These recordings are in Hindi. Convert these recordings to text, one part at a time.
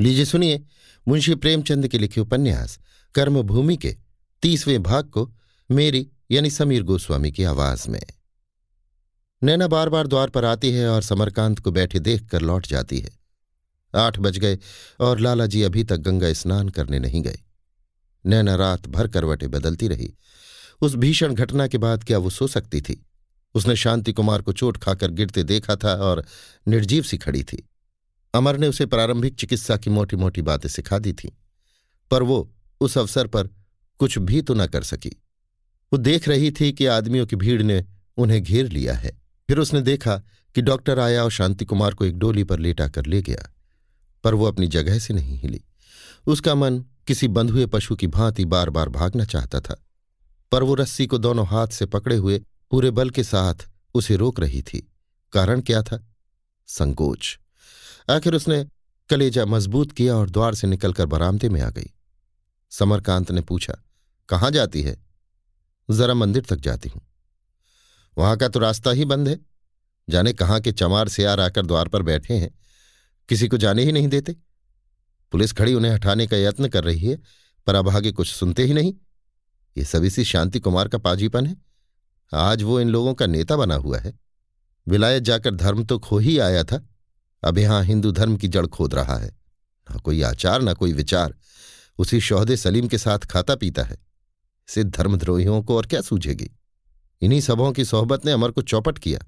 लीजिए सुनिए मुंशी प्रेमचंद के लिखे उपन्यास, कर्मभूमि के तीसवें भाग को मेरी यानी समीर गोस्वामी की आवाज़ में। नैना बार बार द्वार पर आती है और समरकांत को बैठे देख कर लौट जाती है। आठ बज गए और लाला जी अभी तक गंगा स्नान करने नहीं गए। नैना रात भर करवटें बदलती रही। उस भीषण घटना के बाद क्या वो सो सकती थी? उसने शांति कुमार को चोट खाकर गिरते देखा था और निर्जीव सी खड़ी थी। अमर ने उसे प्रारंभिक चिकित्सा की मोटी मोटी बातें सिखा दी थीं, पर वो उस अवसर पर कुछ भी तो न कर सकी। वो देख रही थी कि आदमियों की भीड़ ने उन्हें घेर लिया है। फिर उसने देखा कि डॉक्टर आया और शांति कुमार को एक डोली पर लेटा कर ले गया, पर वो अपनी जगह से नहीं हिली। उसका मन किसी बंध हुए पशु की भांति बार बार भागना चाहता था, पर वो रस्सी को दोनों हाथ से पकड़े हुए पूरे बल के साथ उसे रोक रही थी। कारण क्या था? संकोच। आखिर उसने कलेजा मज़बूत किया और द्वार से निकलकर बरामदे में आ गई। समरकांत ने पूछा, कहाँ जाती है? जरा मंदिर तक जाती हूँ। वहाँ का तो रास्ता ही बंद है। जाने कहाँ के चमार से आर आकर द्वार पर बैठे हैं। किसी को जाने ही नहीं देते। पुलिस खड़ी उन्हें हटाने का यत्न कर रही है, पर अब आगे कुछ सुनते ही नहीं। ये सब इसी शांति कुमार का पाजीपन है। आज वो इन लोगों का नेता बना हुआ है। विलायत जाकर धर्म तो खो ही आया था। अब यहाँ हिंदू धर्म की जड़ खोद रहा है। ना कोई आचार, ना कोई विचार। उसी शोहदे सलीम के साथ खाता पीता है। सिद्ध धर्मद्रोहियों को और क्या सूझेगी? इन्हीं सभाओं की सोहबत ने अमर को चौपट किया।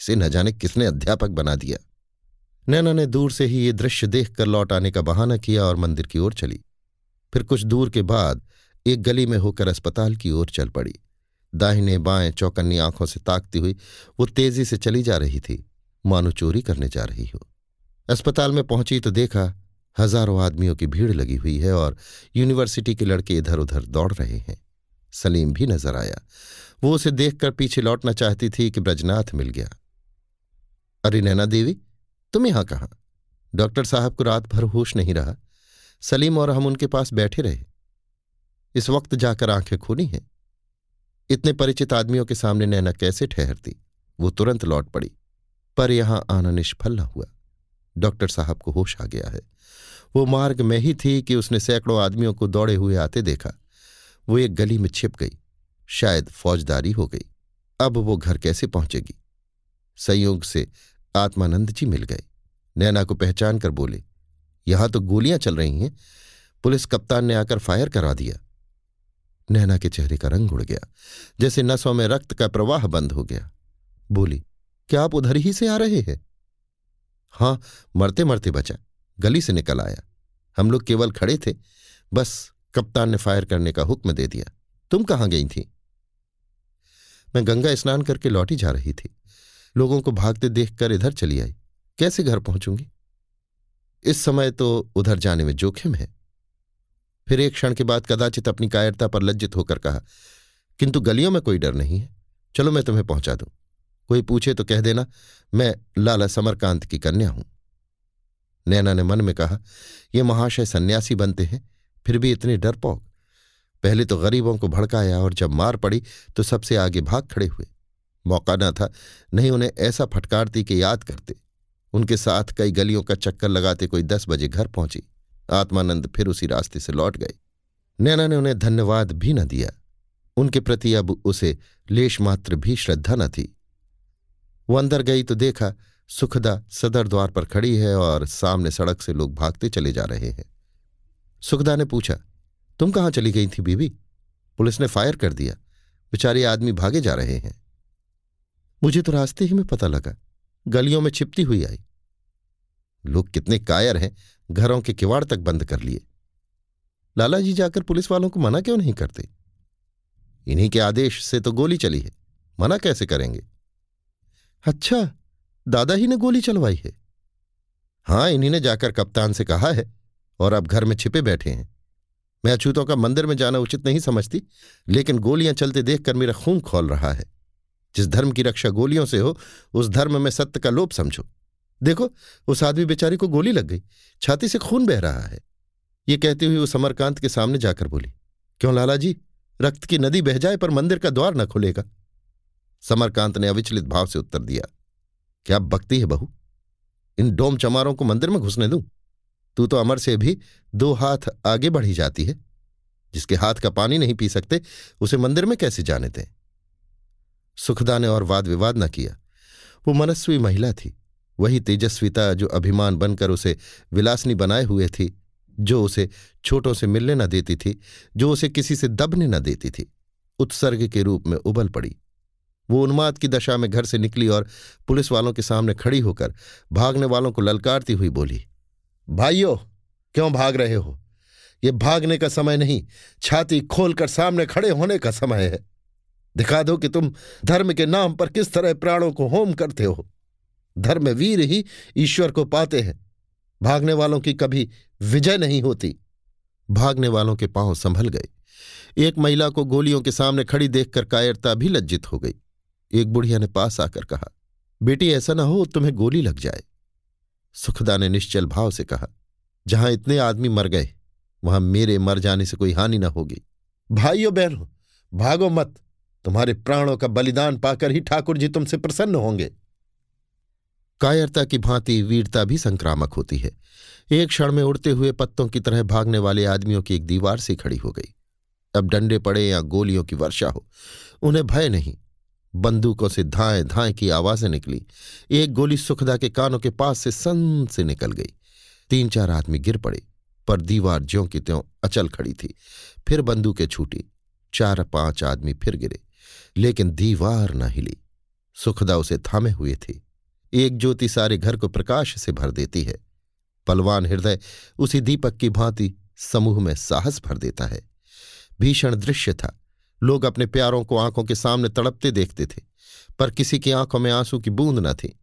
इसे न जाने किसने अध्यापक बना दिया। नैना ने दूर से ही ये दृश्य देखकर लौट आने का बहाना किया और मंदिर की ओर चली। फिर कुछ दूर के बाद एक गली में होकर अस्पताल की ओर चल पड़ी। दाहिने बाएँ चौकन्नी आँखों से ताकती हुई वो तेज़ी से चली जा रही थी। मानो चोरी करने जा रही हो। अस्पताल में पहुँची तो देखा हज़ारों आदमियों की भीड़ लगी हुई है और यूनिवर्सिटी के लड़के इधर उधर दौड़ रहे हैं। सलीम भी नज़र आया। वो उसे देखकर पीछे लौटना चाहती थी कि ब्रजनाथ मिल गया। अरे नैना देवी, तुम यहाँ कहाँ? डॉक्टर साहब को रात भर होश नहीं रहा। सलीम और हम उनके पास बैठे रहे। इस वक्त जाकर आँखें खोली हैं। इतने परिचित आदमियों के सामने नैना कैसे ठहरती? वो तुरंत लौट पड़ी। पर यहाँ आना निष्फल न हुआ। डॉक्टर साहब को होश आ गया है। वो मार्ग में ही थी कि उसने सैकड़ों आदमियों को दौड़े हुए आते देखा। वो एक गली में छिप गई। शायद फौजदारी हो गई। अब वो घर कैसे पहुंचेगी? संयोग से आत्मानंद जी मिल गए। नैना को पहचान कर बोले, यहाँ तो गोलियाँ चल रही हैं। पुलिस कप्तान ने आकर फायर करा दिया। नैना के चेहरे का रंग उड़ गया, जैसे नसों में रक्त का प्रवाह बंद हो गया। बोली क्या आप उधर ही से आ रहे हैं? हाँ मरते मरते बचा। गली से निकल आया। हम लोग केवल खड़े थे। बस कप्तान ने फायर करने का हुक्म दे दिया। तुम कहाँ गई थी? मैं गंगा स्नान करके लौटी जा रही थी। लोगों को भागते देखकर इधर चली आई। कैसे घर पहुंचूँगी? इस समय तो उधर जाने में जोखिम है। फिर एक क्षण के बाद कदाचित अपनी कायरता पर लज्जित होकर कहा, किंतु गलियों में कोई डर नहीं है। चलो मैं तुम्हें पहुँचा दूँ। कोई पूछे तो कह देना, मैं लाला समरकांत की कन्या हूँ। नैना ने मन में कहा, ये महाशय सन्यासी बनते हैं, फिर भी इतने डरपोक। पहले तो गरीबों को भड़काया और जब मार पड़ी तो सबसे आगे भाग खड़े हुए। मौका न था, नहीं उन्हें ऐसा फटकारती कि याद करते। उनके साथ कई गलियों का चक्कर लगाते कोई दस बजे घर पहुँची। आत्मानंद फिर उसी रास्ते से लौट गए। नैना ने उन्हें धन्यवाद भी न दिया। उनके प्रति अब उसे लेश मात्र भी श्रद्धा न थी। वो अंदर गई तो देखा सुखदा सदर द्वार पर खड़ी है और सामने सड़क से लोग भागते चले जा रहे हैं। सुखदा ने पूछा, तुम कहाँ चली गई थी बीबी? पुलिस ने फायर कर दिया। बेचारे आदमी भागे जा रहे हैं। मुझे तो रास्ते ही में पता लगा, गलियों में छिपती हुई आई। लोग कितने कायर हैं, घरों के किवाड़ तक बंद कर लिए। लाला जी जाकर पुलिस वालों को मना क्यों नहीं करते? इन्हीं के आदेश से तो गोली चली है, मना कैसे करेंगे? अच्छा दादा ही ने गोली चलवाई है। हाँ इन्हीं ने जाकर कप्तान से कहा है और अब घर में छिपे बैठे हैं। मैं अछूतों का मंदिर में जाना उचित नहीं समझती, लेकिन गोलियाँ चलते देखकर मेरा खून खोल रहा है। जिस धर्म की रक्षा गोलियों से हो, उस धर्म में सत्य का लोप समझो। देखो, उस आदमी बेचारी को गोली लग गई, छाती से खून बह रहा है। ये कहती हुई वो समरकांत के सामने जाकर बोली, क्यों लाला जी, रक्त की नदी बह जाए पर मंदिर का द्वार न खुलेगा? समरकांत ने अविचलित भाव से उत्तर दिया, क्या बकती है बहू? इन डोम चमारों को मंदिर में घुसने दूँ? तू तो अमर से भी दो हाथ आगे बढ़ी जाती है। जिसके हाथ का पानी नहीं पी सकते, उसे मंदिर में कैसे जाने दें? सुखदा ने और वाद विवाद न किया। वो मनस्वी महिला थी। वही तेजस्विता जो अभिमान बनकर उसे विलासनी बनाए हुए थी, जो उसे छोटों से मिलने न देती थी, जो उसे किसी से दबने न देती थी, उत्सर्ग के रूप में उबल पड़ी। वो उन्माद की दशा में घर से निकली और पुलिस वालों के सामने खड़ी होकर भागने वालों को ललकारती हुई बोली, भाइयों, क्यों भाग रहे हो? ये भागने का समय नहीं, छाती खोलकर सामने खड़े होने का समय है। दिखा दो कि तुम धर्म के नाम पर किस तरह प्राणों को होम करते हो। धर्म वीर ही ईश्वर को पाते हैं। भागने वालों की कभी विजय नहीं होती। भागने वालों के पाँव संभल गए। एक महिला को गोलियों के सामने खड़ी देखकर कायरता भी लज्जित हो गई। एक बुढ़िया ने पास आकर कहा, बेटी, ऐसा ना हो तुम्हें गोली लग जाए। सुखदा ने निश्चल भाव से कहा, जहाँ इतने आदमी मर गए, वहाँ मेरे मर जाने से कोई हानि ना होगी। भाइयों, बहनों, भागो मत। तुम्हारे प्राणों का बलिदान पाकर ही ठाकुर जी तुमसे प्रसन्न होंगे। कायरता की भांति वीरता भी संक्रामक होती है। एक क्षण में उड़ते हुए पत्तों की तरह भागने वाले आदमियों की एक दीवार से खड़ी हो गई। अब डंडे पड़े या गोलियों की वर्षा हो, उन्हें भय नहीं। बंदूकों से धाए धाएँ की आवाज़ें निकली। एक गोली सुखदा के कानों के पास से सन से निकल गई। तीन चार आदमी गिर पड़े, पर दीवार ज्यों की त्यों अचल खड़ी थी। फिर बंदूकें छूटी, चार पाँच आदमी फिर गिरे, लेकिन दीवार न हिली। सुखदा उसे थामे हुए थे। एक ज्योति सारे घर को प्रकाश से भर देती है। पलवान हृदय उसी दीपक की भांति समूह में साहस भर देता है। भीषण दृश्य था। लोग अपने प्यारों को आँखों के सामने तड़पते देखते थे, पर किसी की आँखों में आँसू की बूंद न थी।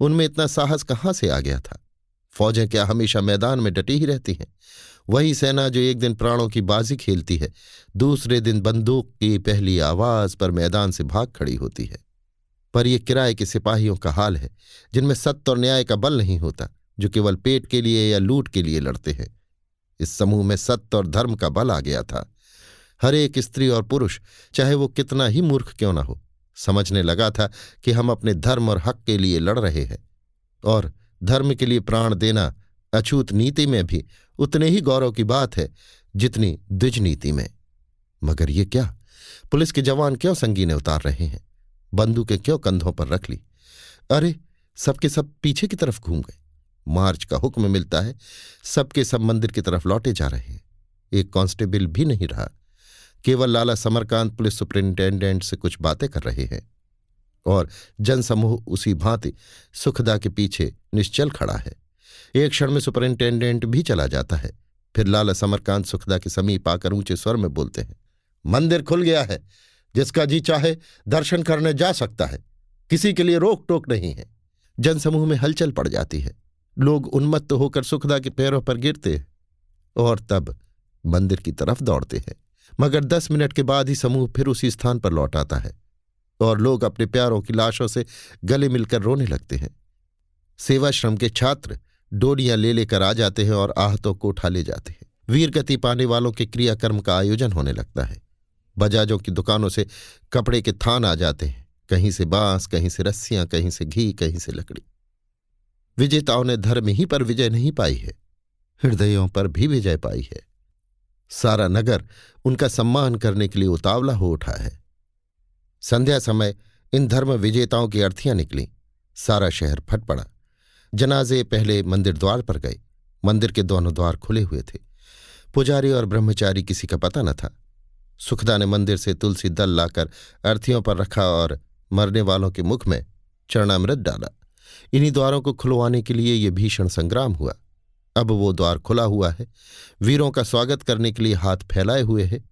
उनमें इतना साहस कहाँ से आ गया था? फौजें क्या हमेशा मैदान में डटी ही रहती हैं? वही सेना जो एक दिन प्राणों की बाजी खेलती है, दूसरे दिन बंदूक की पहली आवाज़ पर मैदान से भाग खड़ी होती है। पर यह किराए के सिपाहियों का हाल है, जिनमें सत्य और न्याय का बल नहीं होता, जो केवल पेट के लिए या लूट के लिए लड़ते हैं। इस समूह में सत्य और धर्म का बल आ गया था। हर एक स्त्री और पुरुष, चाहे वो कितना ही मूर्ख क्यों ना हो, समझने लगा था कि हम अपने धर्म और हक के लिए लड़ रहे हैं। और धर्म के लिए प्राण देना अछूत नीति में भी उतने ही गौरव की बात है जितनी द्विज नीति में। मगर ये क्या? पुलिस के जवान क्यों संगीने उतार रहे हैं? बंदूकें क्यों कंधों पर रख ली? अरे, सबके सब पीछे की तरफ़ घूम गए। मार्च का हुक्म मिलता है, सबके सब मंदिर की तरफ़ लौटे जा रहे हैं। एक कांस्टेबल भी नहीं रहा। केवल लाला समरकांत पुलिस सुपरिंटेंडेंट से कुछ बातें कर रहे हैं और जनसमूह उसी भांति सुखदा के पीछे निश्चल खड़ा है। एक क्षण में सुपरिंटेंडेंट भी चला जाता है, फिर लाला समरकांत सुखदा के समीप आकर ऊँचे स्वर में बोलते हैं, मंदिर खुल गया है, जिसका जी चाहे दर्शन करने जा सकता है, किसी के लिए रोक टोक नहीं है। जनसमूह में हलचल पड़ जाती है, लोग उन्मत्त होकर सुखदा के पैरों पर गिरते हैं और तब मंदिर की तरफ़ दौड़ते हैं। मगर दस मिनट के बाद ही समूह फिर उसी स्थान पर लौट आता है और लोग अपने प्यारों की लाशों से गले मिलकर रोने लगते हैं। सेवाश्रम के छात्र डोरियाँ ले लेकर आ जाते हैं और आहतों को उठा ले जाते हैं। वीर गति पाने वालों के क्रियाकर्म का आयोजन होने लगता है। बजाजों की दुकानों से कपड़े के थान आ जाते हैं। कहीं से बाँस, कहीं से रस्सियाँ, कहीं से घी, कहीं से लकड़ी। विजेताओं ने धर्म ही पर विजय नहीं पाई है। हृदयों पर भी विजय पाई है। सारा नगर उनका सम्मान करने के लिए उतावला हो उठा है। संध्या समय इन धर्म विजेताओं की अर्थियाँ निकली। सारा शहर फट पड़ा। जनाजे पहले मंदिर द्वार पर गए। मंदिर के दोनों द्वार खुले हुए थे। पुजारी और ब्रह्मचारी किसी का पता न था। सुखदा ने मंदिर से तुलसी दल लाकर अर्थियों पर रखा और मरने वालों के मुख में चरणामृत डाला। इन्हीं द्वारों को खुलवाने के लिए ये भीषण संग्राम हुआ। अब वो द्वार खुला हुआ है। वीरों का स्वागत करने के लिए हाथ फैलाए हुए है।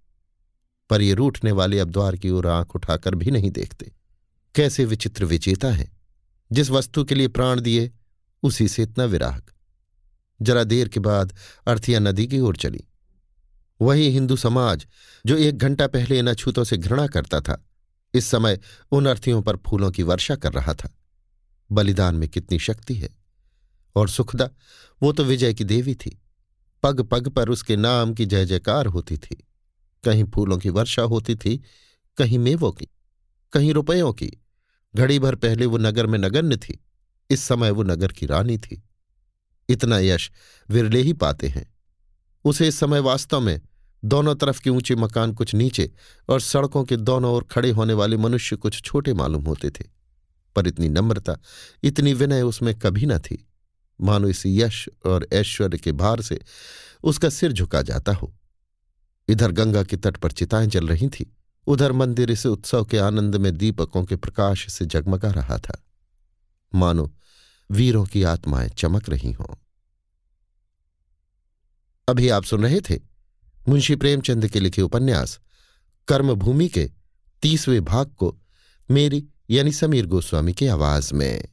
पर ये रूठने वाले अब द्वार की ओर आँख उठाकर भी नहीं देखते। कैसे विचित्र विचेता है। जिस वस्तु के लिए प्राण दिए, उसी से इतना विराग। जरा देर के बाद अर्थिया नदी की ओर चली। वही हिंदू समाज, जो एक घंटा पहले इन अछूतों से घृणा करता था, इस समय उन अर्थियों पर फूलों की वर्षा कर रहा था। बलिदान में कितनी शक्ति है। और सुखदा, वो तो विजय की देवी थी। पग पग पर उसके नाम की जय जयकार होती थी। कहीं फूलों की वर्षा होती थी, कहीं मेवों की, कहीं रुपयों की। घड़ी भर पहले वो नगर में नगण्य थी, इस समय वो नगर की रानी थी। इतना यश विरले ही पाते हैं। उसे इस समय वास्तव में दोनों तरफ़ के ऊँचे मकान कुछ नीचे और सड़कों के दोनों ओर खड़े होने वाले मनुष्य कुछ छोटे मालूम होते थे। पर इतनी नम्रता, इतनी विनय उसमें कभी न थी। मानो इस यश और ऐश्वर्य के भार से उसका सिर झुका जाता हो। इधर गंगा के तट पर चिताएँ जल रही थी, उधर मंदिर इस उत्सव के आनंद में दीपकों के प्रकाश से जगमगा रहा था। मानो वीरों की आत्माएँ चमक रही हों। अभी आप सुन रहे थे मुंशी प्रेमचंद के लिखे उपन्यास, कर्मभूमि के तीसवें भाग को मेरी यानी समीर गोस्वामी की आवाज़ में।